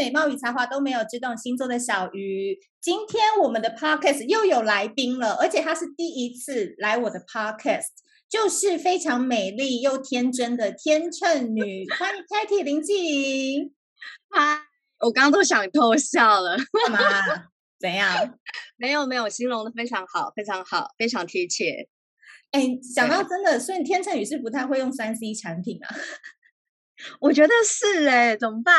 美貌与才华都没有，只懂星座的小鱼。今天我们的 podcast 又有来宾了，而且她是第一次来我的 podcast，就是非常美丽又天真的天秤女，欢迎 Katie 林志颖。嗨，我刚刚都想偷笑了，干嘛？怎样？没有没有，形容的非常好，非常好，非常贴切。哎，讲到真的，所以天秤女是不太会用三 C 产品啊。我觉得是哎，怎么办？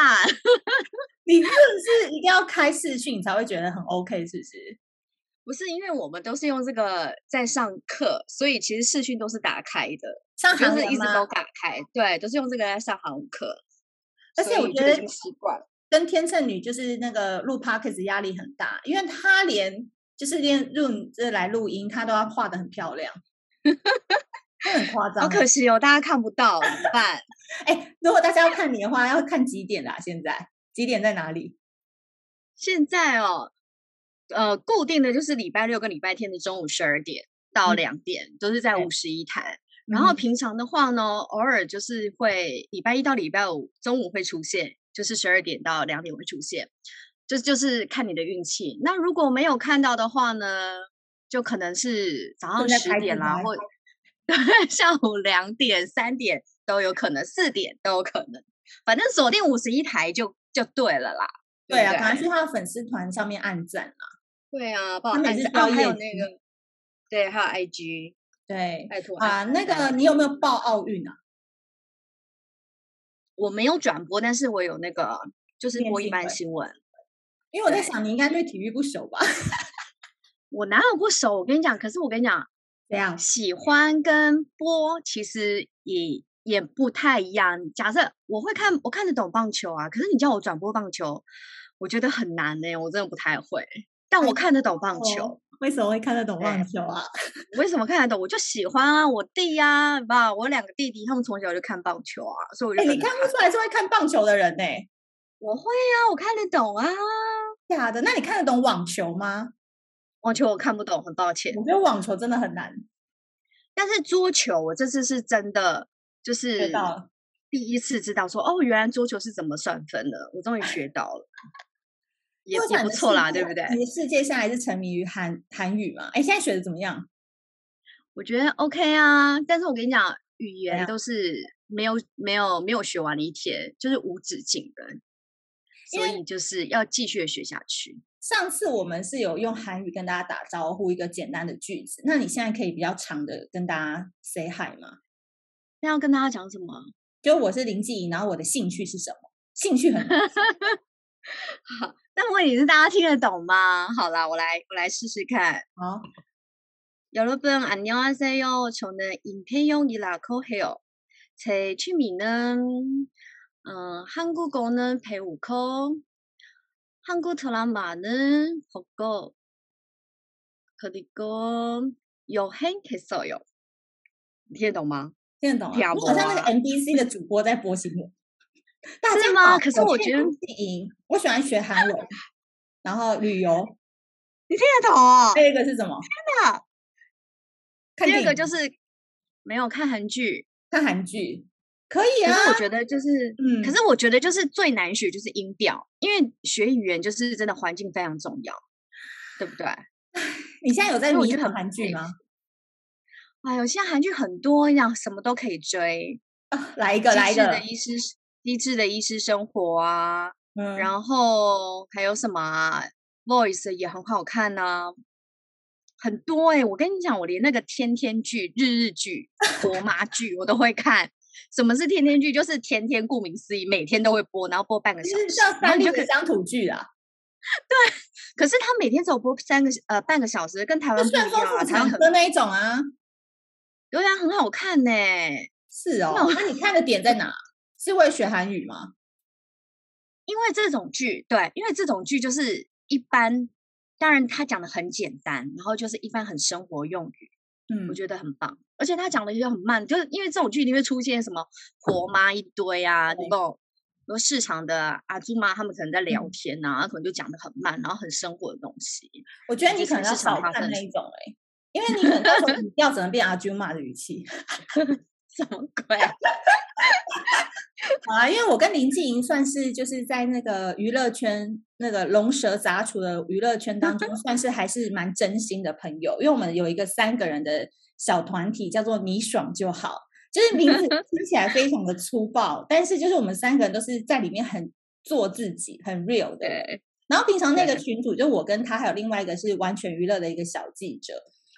你是不是一定要开视讯你才会觉得很 OK？是不是？不是，因为我们都是用这个在上课，所以其实视讯都是打开的，上韩就是一直都打开，对，都是用这个在上韩文课。而且我觉得习惯跟天秤女就是那个录 Podcast 压力很大，因为她连就是连录这来录音，她都要画的很漂亮。很夸张，好可惜哦，大家看不到，怎么办？哎，如果大家要看你的话，要看几点啦？现在几点在哪里？现在哦，呃，固定的就是礼拜六跟礼拜天的中午十二点到两点，嗯、都是在五十一台。嗯、然后平常的话呢，偶尔就是会礼拜一到礼拜五中午会出现，就是十二点到两点会出现，就就是看你的运气。那如果没有看到的话呢，就可能是早上十点啦，或。下午两点、三点都有可能，四点都有可能，反正锁定五十一台就就对了啦。对啊，赶快去他的粉丝团上面按赞啊。对啊，不好意思，还有那个，对，还有 IG，对，拜托啊。那个，你有没有报奥运啊？我没有转播，但是我有那个，就是播一般新闻。因为我在想，你应该对体育不熟吧？我哪有不熟？我跟你讲，可是我跟你讲。这样喜欢跟播其实也也不太一样。假设我会看，我看得懂棒球啊，可是你叫我转播棒球，我觉得很难呢、欸。我真的不太会。但我看得懂棒球，为什么会看得懂棒球啊？为什么看得懂？我就喜欢啊，我弟呀、啊，吧，我两个弟弟他们从小就看棒球啊，所以我就、欸、你看不出来是会看棒球的人呢、欸。我会啊，我看得懂啊。假的？那你看得懂网球吗？网球我看不懂，很抱歉。我觉得网球真的很难，但是桌球我这次是真的，就是第一次知道说哦，原来桌球是怎么算分的，我终于学到了，也也不错啦，对不对？你的世界现在还是沉迷于韩韩语嘛？哎，现在学的怎么样？我觉得 OK 啊，但是我跟你讲，语言都是没有没有没有学完的一天，就是无止境的，所以就是要继续学下去。上次我们是有用韩语跟大家打招呼，一个简单的句子。那你现在可以比较长的跟大家 say hi 吗？那要跟大家讲什么？就我是林纪颖，然后我的兴趣是什么？兴趣很好，但问题是大家听得懂吗？好啦，我来我来试试看。好，여러분안녕하세요저는임태영이라고해요제취미는음한국어는배우고 한국드라마는보고그리고여행했어요。你听得懂吗？ 听得懂啊。我好像那个 MBC 的主播在播新闻。大家吗？可是我觉得电影，我喜欢学韩文，然后旅游。你听得懂啊？第二个是什么？天哪！第二个就是没有看韩剧，看韩剧。可以啊，可是我觉得就是，嗯，可是我觉得就是最难学就是音调，因为学语言就是真的环境非常重要，对不对？你现在有在迷韩韩剧吗？哎呦，现在韩剧很多，一样什么都可以追啊！来一个，来一个，医师机智的医师生活啊，嗯，然后还有什么啊？Voice 也很好看呐，啊，很多哎，欸！我跟你讲，我连那个天天剧、日日剧、国 妈剧我都会看。什么是天天剧？就是天天，顾名思义，每天都会播，然后播半个小时，就是像三立的乡土剧啊。对，可是他每天只有播三个呃半个小时，跟台湾不一样啊，台湾的那一种啊，对啊，很好看呢。是哦，那你看的点在哪？是为了学韩语吗？因为这种剧，对，因为这种剧就是一般，当然他讲的很简单，然后就是一般很生活用语。嗯，我觉得很棒，而且他讲的也很慢，就是因为这种剧里面出现什么婆妈一堆啊，能够说市场的阿朱妈他们可能在聊天啊，嗯、可能就讲的很慢，然后很生活的东西。我觉得你可能要少看那一种哎、欸，因为你可能到时候语调只能变阿朱妈的语气，什么鬼？啊，因为我跟林静莹算是就是在那个娱乐圈那个龙蛇杂处的娱乐圈当中，算是还是蛮真心的朋友。因为我们有一个三个人的小团体，叫做“你爽就好”，就是名字 听起来非常的粗暴，但是就是我们三个人都是在里面很做自己，很 real 的。然后平常那个群主，就我跟他还有另外一个是完全娱乐的一个小记者。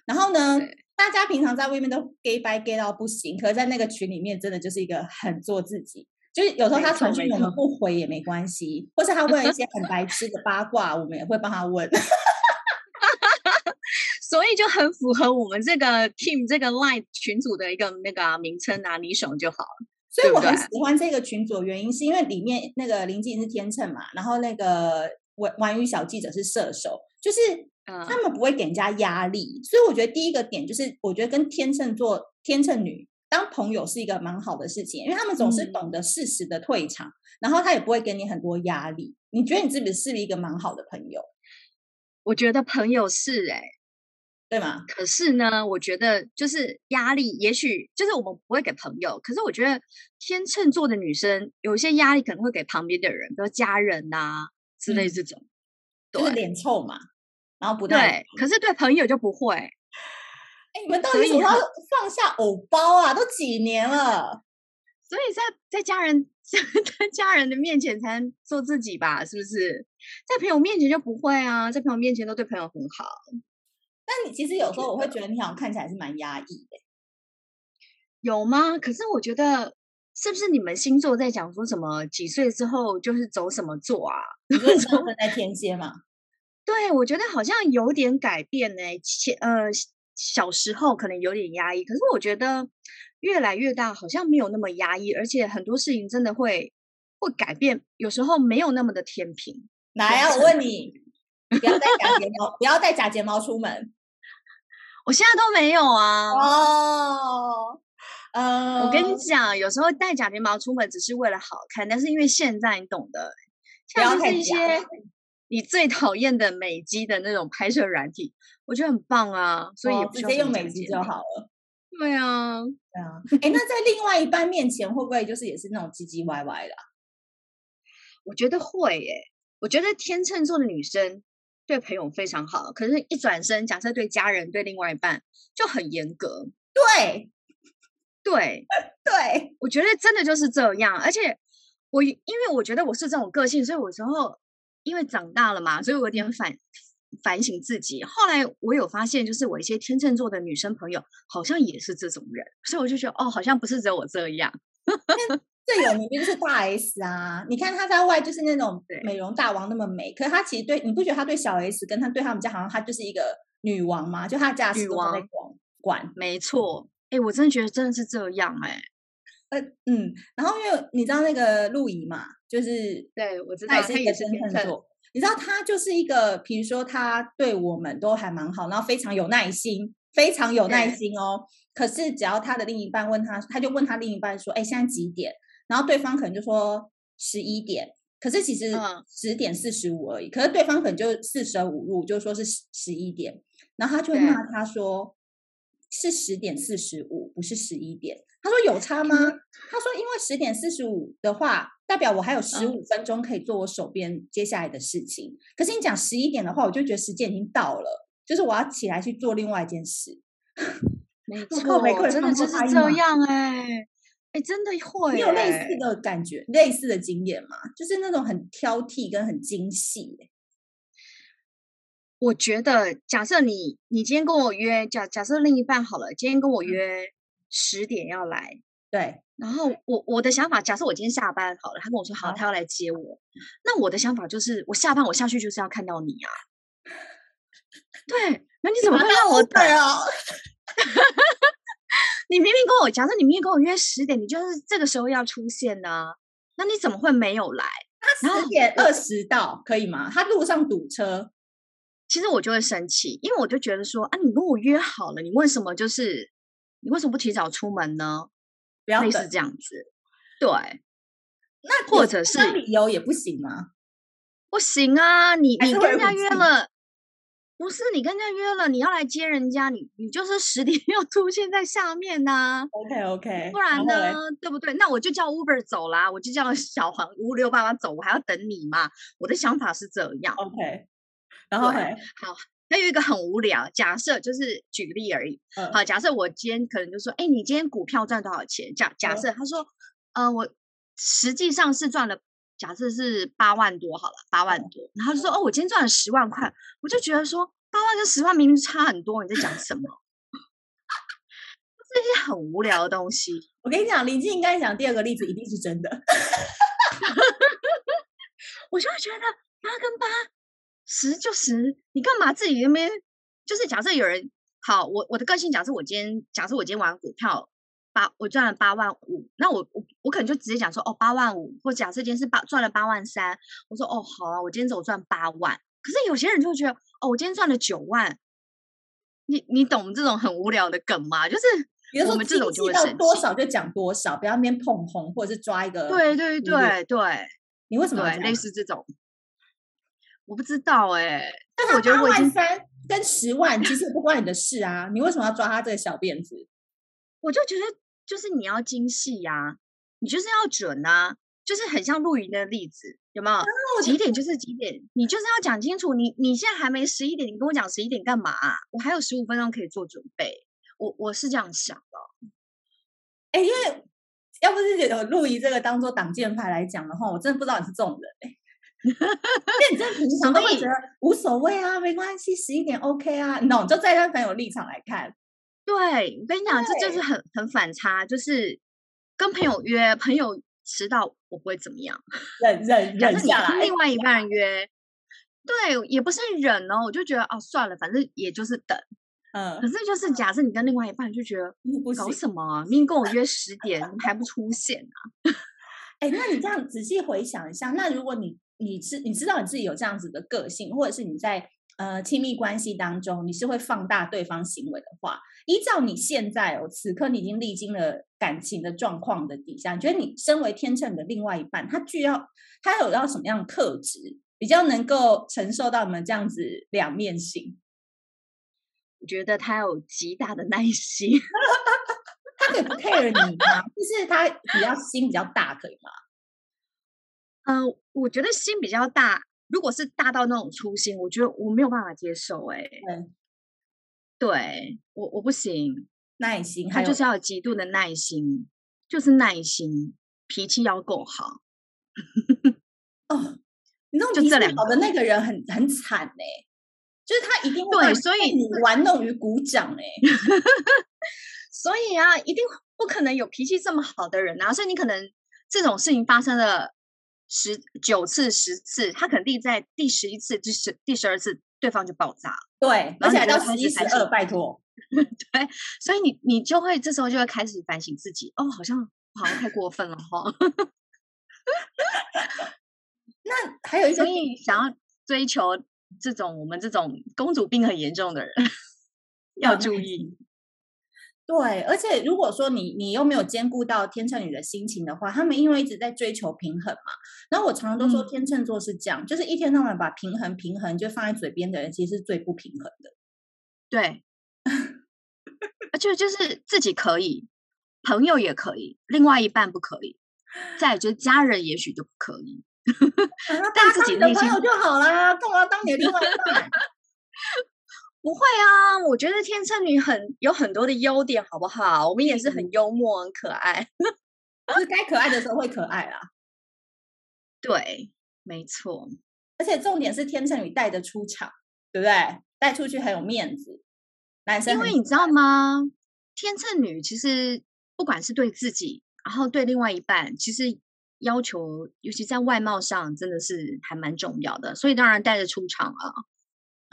然后呢，大家平常在外面都 gay by gay 到不行，可是在那个群里面真的就是一个很做自己。就是有时候他传讯我们不回也没关系，或是他问一些很白痴的八卦，我们也会帮他问。所以就很符合我们这个 team 这个 line 群组的一个那个名称啊，你爽就好了。所以我很喜欢这个群组，原因是因为里面那个林静是天秤嘛，然后那个玩玩鱼小记者是射手，就是他们不会给人家压力，所以我觉得第一个点就是，我觉得跟天秤座天秤女。当朋友是一个蛮好的事情，因为他们总是懂得适时的退场，嗯、然后他也不会给你很多压力。你觉得你自己是是一个蛮好的朋友？我觉得朋友是哎、欸，对吗？可是呢，我觉得就是压力，也许就是我们不会给朋友，可是我觉得天秤座的女生有一些压力可能会给旁边的人，比如家人呐、啊、之类这种，就是脸臭嘛，然后不对，可是对朋友就不会。哎，你们到底什么时候放下偶包啊？都几年了，所以在在家人 在家人的面前才能做自己吧？是不是？在朋友面前就不会啊，在朋友面前都对朋友很好。但你其实有时候我会觉得你好像看起来是蛮压抑的，有吗？可是我觉得是不是你们星座在讲说什么几岁之后就是走什么座啊？你说生活 在天蝎嘛？对，我觉得好像有点改变呢。前呃。小时候可能有点压抑，可是我觉得越来越大，好像没有那么压抑，而且很多事情真的会会改变，有时候没有那么的天平。来啊，我问你，不要戴假睫毛，不要戴假睫毛出门。我现在都没有啊。哦，呃，我跟你讲，有时候戴假睫毛出门只是为了好看，但是因为现在你懂得，像是一些你最讨厌的美肌的那种拍摄软体。我觉得很棒啊，所以直接用美肌就好了。对啊，对啊。哎，那在另外一半面前，会不会就是也是那种唧唧歪歪的？我觉得会耶。我觉得天秤座的女生对朋友非常好，可是，一转身，假设对家人、对另外一半就很严格。对，对，对。我觉得真的就是这样。而且我因为我觉得我是这种个性，所以有时候因为长大了嘛，所以我有点反。反省自己，后来我有发现，就是我一些天秤座的女生朋友，好像也是这种人，所以我就觉得，哦，好像不是只有我这样。最有名就是大 S 啊，你看她在外就是那种美容大王那么美，可是她其实对你不觉得她对小 S 跟她对他们家好像她就是一个女王吗？就她家女王在管管，没错。哎，我真的觉得真的是这样哎、欸，呃嗯，然后因为你知道那个陆怡嘛，就是对我知道她也是天秤座。你知道他就是一个，比如说他对我们都还蛮好，然后非常有耐心，非常有耐心哦。可是只要他的另一半问他，他就问他另一半说：“哎，现在几点？”然后对方可能就说十一点，可是其实十点四十五而已。可是对方可能就四舍五入，就说是十一点，然后他就会骂他说：“是十点四十五，不是十一点。”他说：“有差吗？”他说：“因为十点四十五的话。”代表我还有十五分钟可以做我手边接下来的事情。嗯、可是你讲十一点的话，我就觉得时间已经到了，就是我要起来去做另外一件事。没错，真的就是这样哎、欸，哎，真的会、欸。你有类似的感觉、类似的经验吗？就是那种很挑剔跟很精细、欸。我觉得，假设你你今天跟我约，假假设另一半好了，今天跟我约十点要来，对。然后我我的想法，假设我今天下班好了，他跟我说好，他要来接我，那我的想法就是，我下班我下去就是要看到你啊。对，那你怎么会让我等啊？你明明跟我，假设你明明跟我约十点，你就是这个时候要出现呢？那你怎么会没有来？他十点二十到可以吗？他路上堵车，其实我就会生气，因为我就觉得说啊，你跟我约好了，你为什么就是你为什么不提早出门呢？不要是这样子，对，那或者是理由也不行吗？不行啊，你你跟人家约了，不是你跟人家约了，你要来接人家，你你就是十点要出现在下面呐、啊。OK OK，不然呢，对不对？那我就叫 Uber 走啦，我就叫小黄五六八八走，我还要等你嘛？我的想法是这样。OK，然后还有一个很无聊，假设就是举例而已。嗯、好，假设我今天可能就说，哎，你今天股票赚多少钱？假假设、嗯、他说，呃，我实际上是赚了。假设是八万多好了，八万多，然后就说哦，我今天赚了十万块，我就觉得说八万跟十万明明差很多，你在讲什么？这些很无聊的东西。我跟你讲，林静刚才讲第二个例子一定是真的，我就会觉得八跟八，十就十，你干嘛自己那边？就是假设有人好，我我的个性，假设我今天，假设我今天玩股票。八，我赚了八万五，那我我我可能就直接讲说，哦，八万五，或假设今天是八赚了八万三，我说，哦，好啊，我今天只有赚八万。可是有些人就会觉得，哦，我今天赚了九万，你你懂这种很无聊的梗吗？就是我们这种就会多少就讲多少，不要那边碰红，或者是抓一个。对对对对，你为什么对类似这种？我不知道哎、欸，但我觉得八万三跟十万其实不关你的事啊，你为什么要抓他这个小辫子？我就觉得。就是你要精细呀、啊，你就是要准啊，就是很像露营的例子，有没有？几点就是几点，你就是要讲清楚。你你现在还没十一点，你跟我讲十一点干嘛、啊？我还有十五分钟可以做准备。我我是这样想的。哎，因为要不是有露营这个当做挡箭牌来讲的话，我真的不知道你是这种人哎。因为你真的平常都会觉得无所谓啊，没关系，十一点 OK 啊。no，就站在朋友立场来看。对，我跟你讲，这就是很很反差，就是跟朋友约，朋友迟到我不会怎么样，忍忍忍下来。跟另外一半约，对，也不是忍哦，我就觉得哦，算了，反正也就是等。嗯，可是就是假设你跟另外一半就觉得搞什么啊？明明跟我约十点，你还不出现啊？哎，那你这样仔细回想一下，那如果你你知你知道你自己有这样子的个性，或者是你在。呃，亲密关系当中，你是会放大对方行为的话，依照你现在哦，此刻你已经历经了感情的状况的底下，你觉得你身为天秤的另外一半，他具要他有要什么样的特质，比较能够承受到你们这样子两面性？我觉得他有极大的耐心，他可以不 care 你吗？就是他比较心比较大，可以吗？嗯、呃，我觉得心比较大。如果是大到那种粗心，我觉得我没有办法接受、欸。哎，对我我不行，耐心，他就是要有极度的耐心，就是耐心，脾气要够好。哦，你那种脾气好的那个人很很惨哎、欸，就是他一定会对，所以你玩弄于股掌哎、欸，所以啊，一定不可能有脾气这么好的人啊，所以你可能这种事情发生了。十九次、十次，他肯定在第十一次、第十、第十二次，对方就爆炸。对，而且还到十一、十二，拜托。对，所以你你就会这时候就会开始反省自己。哦，好像好像太过分了哈。那还有一种，所以想要追求这种我们这种公主病很严重的人，要注意。对，而且如果说你你又没有兼顾到天秤女的心情的话，他们因为一直在追求平衡嘛。然后我常常都说天秤座是这样，嗯、就是一天到晚把平衡平衡就放在嘴边的人，其实是最不平衡的。对，而且就是自己可以，朋友也可以，另外一半不可以，再就是家人也许就不可以。但自己的朋友就好啦，干嘛当你的另外一半？不会啊，我觉得天秤女很有很多的优点，好不好？我们也是很幽默、很可爱，就是该可爱的时候会可爱啦。对，没错。而且重点是天秤女带得出场，对不对？带出去很有面子。男生，因为你知道吗？天秤女其实不管是对自己，然后对另外一半，其实要求，尤其在外貌上，真的是还蛮重要的。所以当然带着出场啊。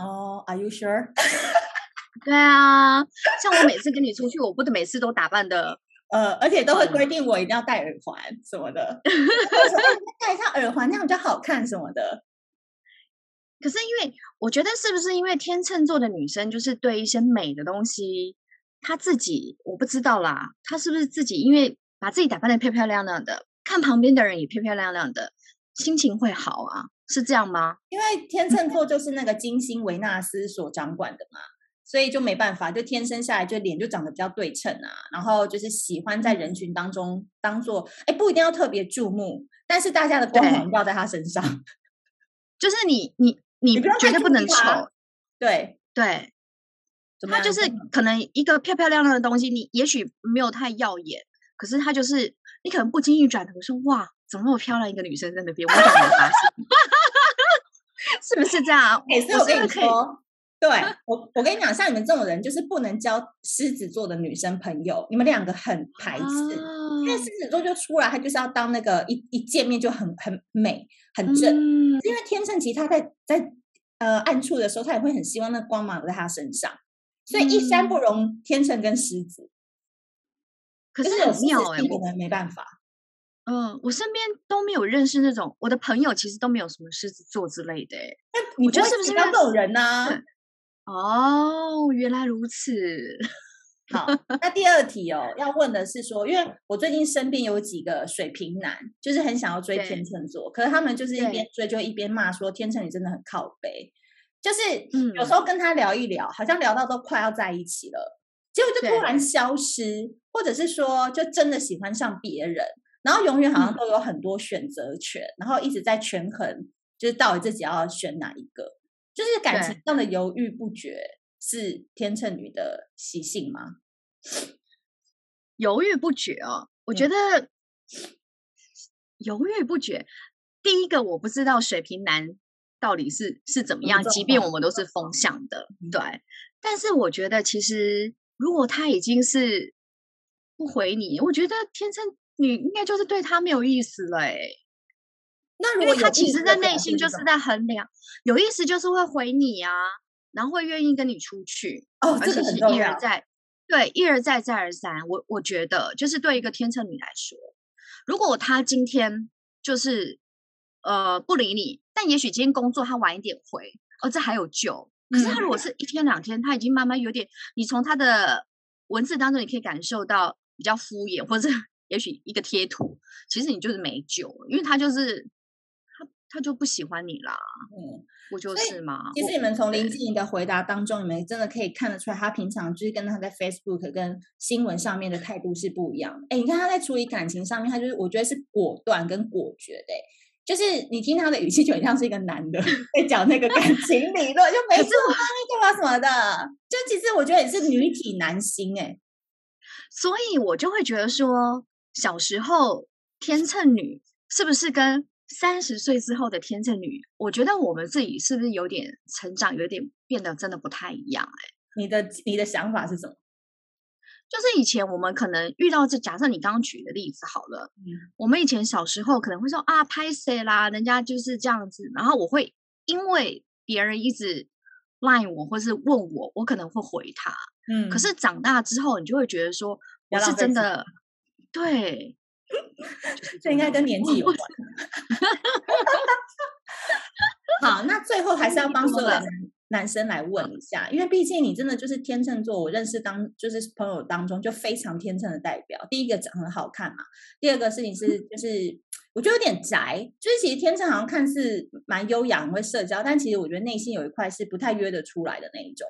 哦、oh，Are you sure？对啊，像我每次跟你出去，我不得每次都打扮的，呃，而且都会规定我一定要戴耳环什么的，戴一下耳环那样比较好看什么的。可是因为我觉得是不是因为天秤座的女生就是对一些美的东西，她自己我不知道啦，她是不是自己因为把自己打扮的漂漂亮亮的，看旁边的人也漂漂亮亮的，心情会好啊。是这样吗？因为天秤座就是那个金星维纳斯所掌管的嘛，所以就没办法，就天生下来就脸就长得比较对称啊，然后就是喜欢在人群当中当做，哎，不一定要特别注目，但是大家的光环要在他身上，就是你你你绝对不能丑，对对，他就是可能一个漂漂亮亮的东西，你也许没有太耀眼，可是他就是你可能不经意转头说哇。怎么那么漂亮一个女生在那边？我怎么没发现？是不是这样？哎、欸，所以我跟你说，对我，我跟你讲，像你们这种人，就是不能交狮子座的女生朋友。你们两个很排斥，啊、因为狮子座就出来，他就是要当那个一一见面就很很美、很正。嗯、因为天秤其实他在在呃暗处的时候，他也会很希望那光芒在他身上，所以一山不容天秤跟狮子。可是很妙哎，我们没办法。嗯，我身边都没有认识那种，我的朋友其实都没有什么狮子座之类的。哎，你觉得是不是这种人呢？哦，原来如此。好，那第二题哦，要问的是说，因为我最近身边有几个水瓶男，就是很想要追天秤座，可是他们就是一边追就一边骂说天秤女真的很靠背，就是有时候跟他聊一聊，好像聊到都快要在一起了，结果就突然消失，或者是说就真的喜欢上别人。然后永远好像都有很多选择权，嗯、然后一直在权衡，就是到底自己要选哪一个，就是感情上的犹豫不决，是天秤女的习性吗？犹豫不决哦，我觉得、嗯、犹豫不决。第一个我不知道水瓶男到底是是怎么样，即便我们都是风向的，嗯、对。但是我觉得其实如果他已经是不回你，我觉得天秤。你应该就是对他没有意思了哎，那如果他其实，在内心就是在衡量，有意思就是会回你啊，然后会愿意跟你出去哦，而且是一而再，对，一而再，再而三。我我觉得，就是对一个天秤女来说，如果他今天就是呃不理你，但也许今天工作他晚一点回，哦，这还有救。可是他如果是一天两天，他已经慢慢有点，你从他的文字当中，你可以感受到比较敷衍，或者。也许一个贴图，其实你就是没救，因为他就是他，他就不喜欢你啦。嗯，不就是吗？其实你们从林志颖的回答当中，你们真的可以看得出来，他平常就是跟他在 Facebook 跟新闻上面的态度是不一样的。哎，你看他在处理感情上面，他就是我觉得是果断跟果决的。就是你听他的语气，就很像是一个男的 在讲那个感情理论，就没事啊，干嘛什么的。就其实我觉得也是女体男心哎，所以我就会觉得说。小时候天秤女是不是跟三十岁之后的天秤女？我觉得我们自己是不是有点成长，有点变得真的不太一样？哎，你的你的想法是什么？就是以前我们可能遇到这，假设你刚刚举的例子好了，嗯，我们以前小时候可能会说啊，拍谁啦，人家就是这样子，然后我会因为别人一直 line 我或是问我，我可能会回他，嗯，可是长大之后，你就会觉得说我是真的。对，这应该跟年纪有关。好，那最后还是要帮所有的男生来问一下，因为毕竟你真的就是天秤座，我认识当就是朋友当中就非常天秤的代表。第一个长很好看嘛，第二个事情是就是我觉得有点宅，就是其实天秤好像看似蛮优雅、会社交，但其实我觉得内心有一块是不太约得出来的那一种。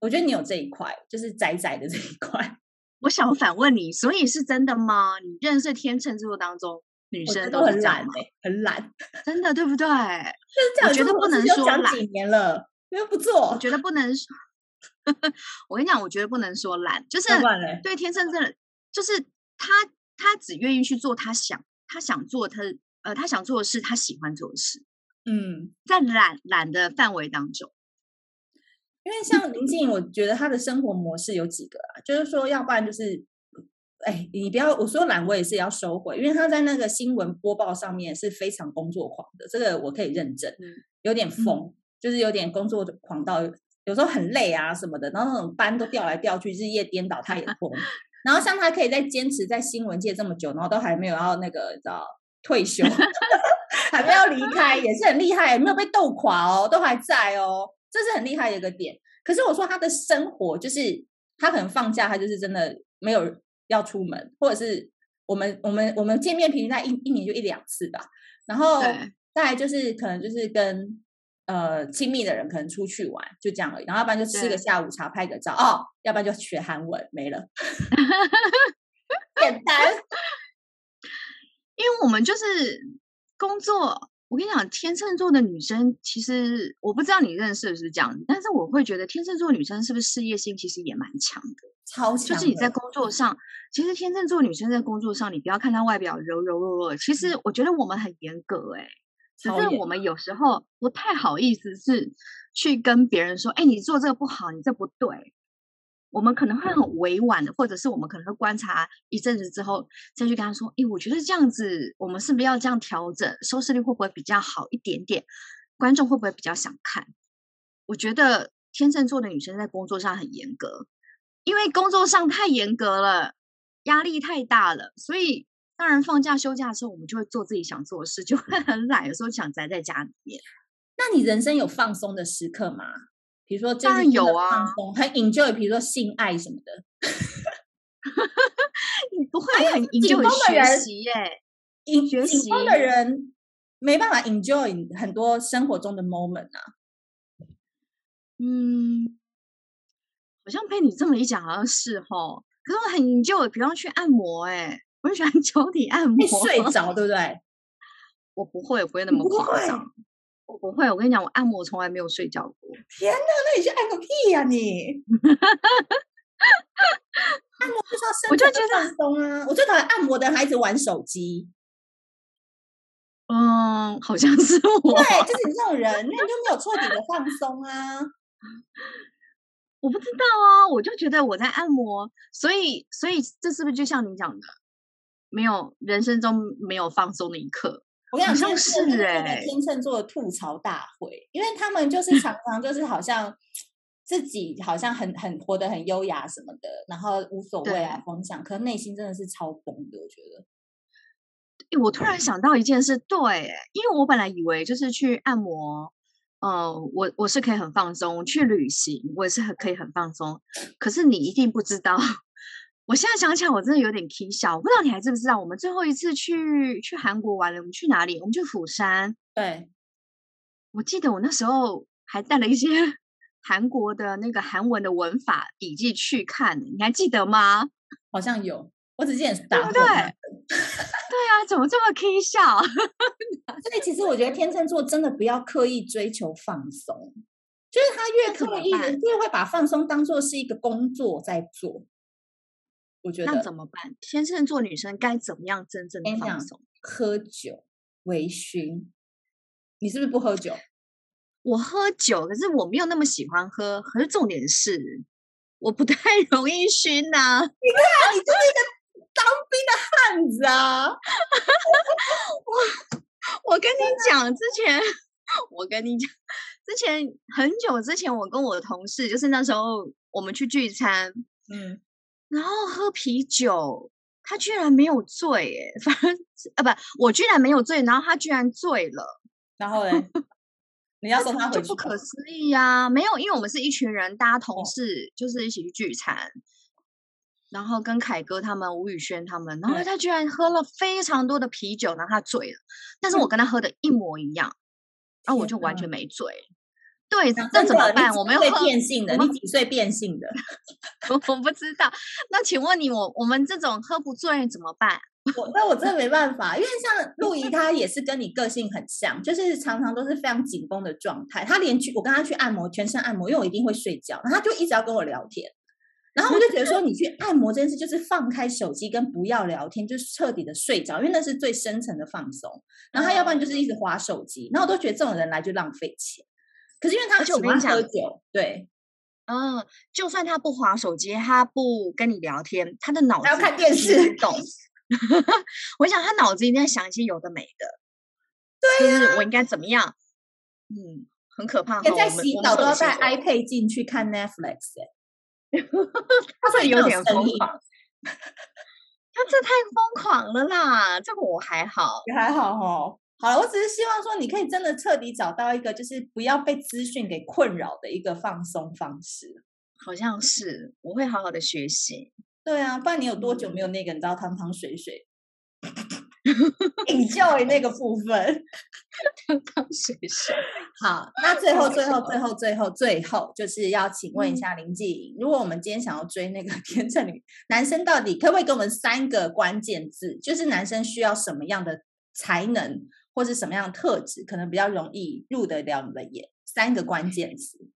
我觉得你有这一块，就是宅宅的这一块。我想反问你，所以是真的吗？你认识天秤座当中女生都很懒，很懒，真的对不对？就是这样，我觉得不能说懒。几年了，不做，我觉得不能说。我跟你讲，我觉得不能说懒，就是对天秤座，就是他他只愿意去做他想他想做他呃他想做的事，他喜欢做的事。嗯，在懒懒的范围当中。因为像林静，我觉得他的生活模式有几个啊，就是说，要不然就是，哎，你不要我说懒，我也是要收回，因为他在那个新闻播报上面是非常工作狂的，这个我可以认证，有点疯，嗯、就是有点工作狂到有时候很累啊什么的，然后那种班都调来调去，日夜颠倒，他也疯。然后像他可以在坚持在新闻界这么久，然后都还没有要那个叫退休，还没有离开，也是很厉害，没有被斗垮哦，都还在哦。这是很厉害的一个点，可是我说他的生活就是他可能放假，他就是真的没有要出门，或者是我们我们我们见面平均在一一年就一两次吧。然后大概就是可能就是跟呃亲密的人可能出去玩，就这样而已。然后要不然就吃个下午茶，拍个照哦，要不然就学韩文，没了。简单，因为我们就是工作。我跟你讲，天秤座的女生其实我不知道你认识是不是这样，但是我会觉得天秤座女生是不是事业心其实也蛮强的，超强。就是你在工作上，其实天秤座女生在工作上，你不要看她外表柔柔弱弱，其实我觉得我们很严格哎、欸，只是我们有时候不太好意思是去跟别人说，哎，你做这个不好，你这不对。我们可能会很委婉的，或者是我们可能会观察一阵子之后，再去跟他说：“诶，我觉得这样子，我们是不是要这样调整？收视率会不会比较好一点点？观众会不会比较想看？”我觉得天秤座的女生在工作上很严格，因为工作上太严格了，压力太大了，所以当然放假休假的时候，我们就会做自己想做的事，就会很懒，有时候想宅在家里面。那你人生有放松的时刻吗？比如说，这样有啊，很 enjoy，比如说性爱什么的，你不会很 enjoy 学习耶？紧紧绷的人没办法 enjoy 很多生活中的 moment 啊。嗯，好像被你这么一讲，好像是哦。可是我很 enjoy，比方去按摩，哎，我很喜欢 脚底按摩，睡着对不对？我不会，我不会那么夸张。我不会，我跟你讲，我按摩从来没有睡觉过。天哪，那你去按个屁呀、啊、你！按摩就是要 身体放松啊！我最讨厌按摩的孩子玩手机。嗯，好像是我。对，就是你这种人，那你就没有彻底的放松啊！我不知道啊，我就觉得我在按摩，所以，所以这是不是就像你讲的，没有人生中没有放松的一刻？我跟你讲，是哎，天秤座的吐槽大会，因为他们就是 常常就是好像自己好像很很活得很优雅什么的，然后无所谓啊风向，可是内心真的是超崩的。我觉得，我突然想到一件事，对，因为我本来以为就是去按摩，我我是可以很放松，去旅行我也是很可以很放松，可是你一定不知道。我现在想起来，我真的有点气笑。我不知道你还知不知道，我们最后一次去去韩国玩了，我们去哪里？我们去釜山。对，我记得我那时候还带了一些 韩国的那个韩文的文法笔记去看，你还记得吗？好像有，我只记得打。对对，对啊，怎么这么气笑？所以其实我觉得天秤座真的不要刻意追求放松，就是他越刻意的，越会把放松当做是一个工作在做。我觉得那怎么办？天秤座女生该怎么样真正的放松？喝酒、微醺。你是不是不喝酒？我喝酒，可是我没有那么喜欢喝。可是重点是，我不太 容易醺呐、啊。你看，你就是一个当兵的汉子啊！我我跟你讲，之前 我跟你讲，之前很久之前，我跟我的同事，就是那时候我们去聚餐，嗯。然后喝啤酒，他居然没有醉，哎，反正啊不，我居然没有醉，然后他居然醉了，然后呢？你要送他回去？就不可思议呀、啊！没有，因为我们是一群人，大家同事就是一起去聚餐，哦、然后跟凯哥他们、吴宇轩他们，然后他居然喝了非常多的啤酒，然后他醉了，但是我跟他喝的一模一样，然后我就完全没醉。对，那怎么办？我们会变性的，你几岁变性的？我 我不知道。那请问你，我我们这种喝不醉怎么办？我那我真的没办法，因为像陆怡，她也是跟你个性很像，就是常常都是非常紧绷的状态。她连去我跟她去按摩，全身按摩，因为我一定会睡觉，然后她就一直要跟我聊天。然后我就觉得说，你去按摩这件事，就是放开手机跟不要聊天，就是彻底的睡着，因为那是最深层的放松。然后他要不然就是一直划手机，然后我都觉得这种人来就浪费钱。可是因为他喜欢喝酒，对，嗯，就算他不划手机，他不跟你聊天，他的脑子要看电视，懂？我想他脑子一定在想一些有的没的，对呀、啊，就是我应该怎么样？嗯，很可怕。现在洗澡都要带 iPad 进去看 Netflix，哎，他这有点疯狂，他这太疯狂了啦！这个我还好，也还好哦。好了，我只是希望说，你可以真的彻底找到一个，就是不要被资讯给困扰的一个放松方式。好像是，我会好好的学习。对啊，不然你有多久没有那个？你知道，汤汤水水。，enjoy 那个部分，汤汤水水。好，那最后最后最后 最后最后就是要请问一下林纪颖，嗯、如果我们今天想要追那个天秤女，男生到底可不可以给我们三个关键字？就是男生需要什么样的才能，或是什么样的特质，可能比较容易入得了你的眼？三个关键 词。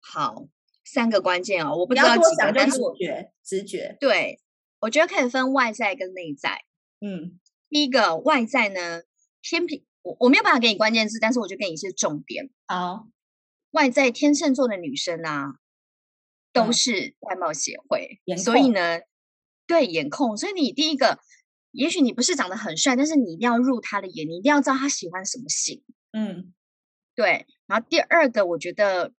好，三个关键哦，我不知道几个，但是我觉得直觉。对，我觉得可以分外在跟内在。嗯，第一个外在呢，天平，我我没有办法给你关键字，但是我就给你一些重点。好，外在天秤座的女生啊，都是外貌协会，嗯、所以呢，对颜控，所以你第一个，也许你不是长得很帅，但是你一定要入他的眼，你一定要知道他喜欢什么型。嗯，对。然后第二个，我觉得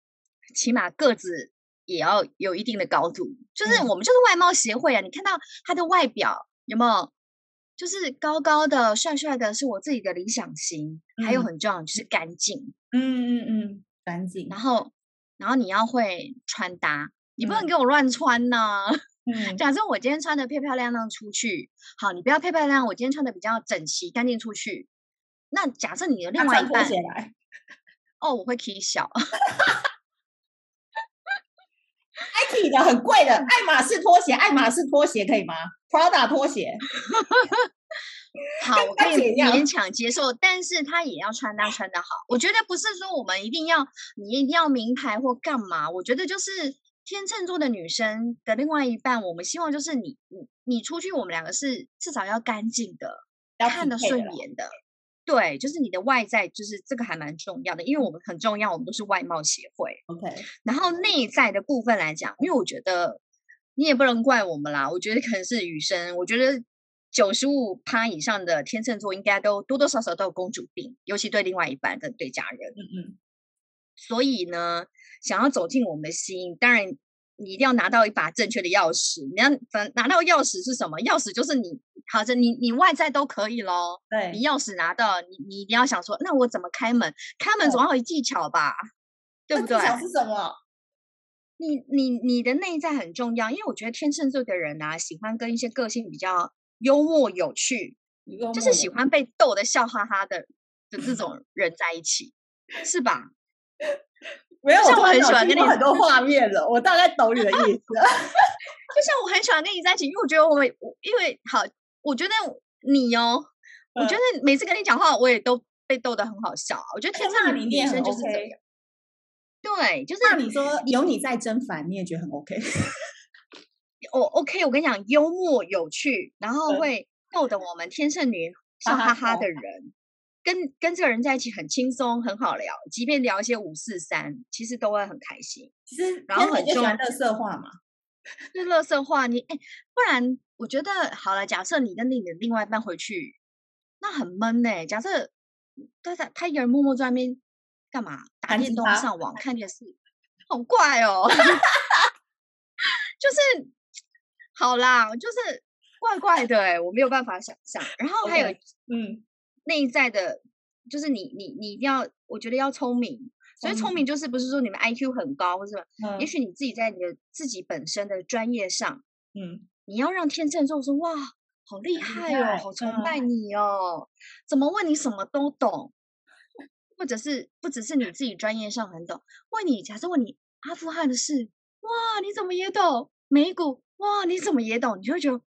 起码个子也要有一定的高度，就是我们就是外貌协会啊，嗯、你看到他的外表有没有？就是高高的、帅帅的，是我自己的理想型。嗯、还有很重要就是干净，嗯嗯嗯，干净。然后，然后你要会穿搭，你不能给我乱穿呐、啊。嗯，假设我今天穿的漂漂亮亮出去，好，你不要漂漂亮亮，我今天穿的比较整齐、干净出去。那假设你的另外一半，哦，我会踢小。Nike 的很贵的爱马仕拖鞋，爱马仕拖鞋可以吗？Prada 拖鞋，好，我可以勉强接受，但是他也要穿搭穿得好。我觉得不是说我们一定要你一定要名牌或干嘛，我觉得就是天秤座的女生的另外一半，我们希望就是你你你出去，我们两个是至少要干净的，要看得顺眼的。对，就是你的外在，就是这个还蛮重要的，因为我们很重要，我们都是外貌协会。OK，然后内在的部分来讲，因为我觉得你也不能怪我们啦，我觉得可能是女生，我觉得九十五趴以上的天秤座应该都多多少少都有公主病，尤其对另外一半跟对家人。嗯嗯，所以呢，想要走进我们的心，当然。你一定要拿到一把正确的钥匙。你要拿到钥匙是什么？钥匙就是你，好着你你外在都可以咯。对，你钥匙拿到，你你一定要想说，那我怎么开门？开门总要有技巧吧，对，对不对？技巧是什么？你你你的内在很重要，因为我觉得天秤座的人啊，喜欢跟一些个性比较幽默有趣，就是喜欢被逗得笑哈哈的的这种人在一起，是吧？没有，像我很喜欢跟你很多画面了，我大概懂你的意思。就像我很喜欢跟你在一起，因为我觉得我们，因为好，我觉得你哦，嗯、我觉得每次跟你讲话，我也都被逗得很好笑。我觉得天秤的女生就是这样。对，就是那你说有你在真烦，你也觉得很 OK。我 OK，我跟你讲，幽默有趣，然后会逗得我们天秤女笑哈哈的人。跟跟这个人在一起很轻松，很好聊，即便聊一些五四三，其实都会很开心。其实，然后很喜欢乐色话嘛，就是垃圾话。你哎，不然我觉得好了。假设你跟你的另外一半回去，那很闷呢。假设他在他一个人默默在那边干嘛？打电动、上网、看电视，好怪哦。就是好啦，就是怪怪的哎，我没有办法想象。然后还有 Okay. 嗯。内在的，就是你你你一定要，我觉得要聪明。所以聪明就是不是说你们 IQ 很高，或是什么？嗯、也许你自己在你的自己本身的专业上，嗯，你要让天秤座说哇，好厉害哦，害好崇拜你哦，嗯、怎么问你什么都懂，或者是不只是你自己专业上很懂，问你假设问你阿富汗的事，哇，你怎么也懂？美股，哇，你怎么也懂？你就会觉得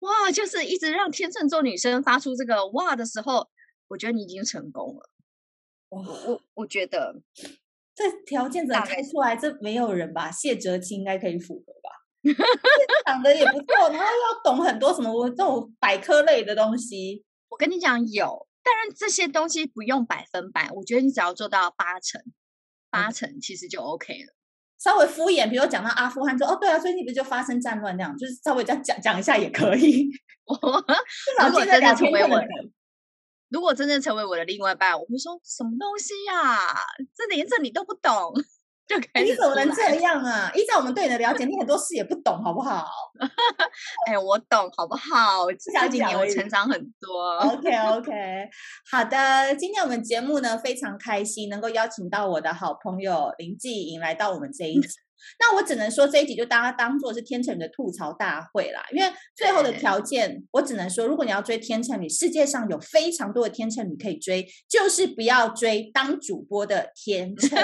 哇，就是一直让天秤座女生发出这个哇的时候。我觉得你已经成功了，我我我觉得这条件怎么开出来？这没有人吧？谢哲青应该可以符合吧？长得也不错，然后要懂很多什么这种百科类的东西。我跟你讲有，当然这些东西不用百分百，我觉得你只要做到八成，八成其实就 OK 了。稍微敷衍，比如讲到阿富汗，说哦对啊，最近不是就发生战乱那样，就是稍微再讲讲一下也可以。至少记得两千个人。如果真正成为我的另外一半，我会说什么东西呀、啊？这连这你都不懂，就开始。你怎么能这样啊？依照我们对你的了解，你很多事也不懂，好不好？哎，我懂，好不好？这几年我成长很多。OK OK，好的。今天我们节目呢非常开心，能够邀请到我的好朋友林继颖来到我们这一集。那我只能说这一集就当它当做是天秤女的吐槽大会啦，因为最后的条件，我只能说，如果你要追天秤女，世界上有非常多的天秤女可以追，就是不要追当主播的天秤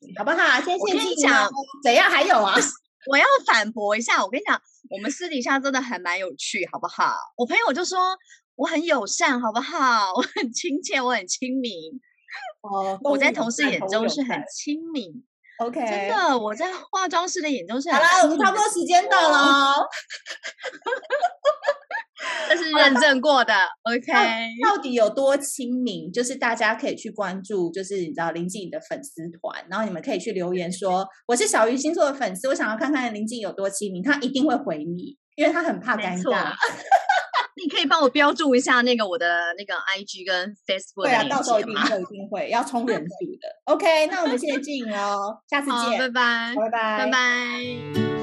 女，好不好？谢谢你讲，怎样？还有啊，我要反驳一下，我跟你讲，我们私底下真的还蛮有趣，好不好？我朋友就说我很友善，好不好？我很亲切，我很亲民。哦，我在同事眼中是很亲民。OK，真的，我在化妆师的眼中是好了，我们差不多时间到了，这是认证过的。OK，到底有多亲民？就是大家可以去关注，就是你知道林静的粉丝团，然后你们可以去留言说我是小鱼星座的粉丝，我想要看看林静有多亲民，他一定会回你，因为他很怕尴尬。你可以帮我标注一下那个我的那个 IG 跟 Facebook。对啊，到时候一定会一定会要冲 人数的。OK，那我们现在进哦，下次见，拜拜，拜拜，拜拜。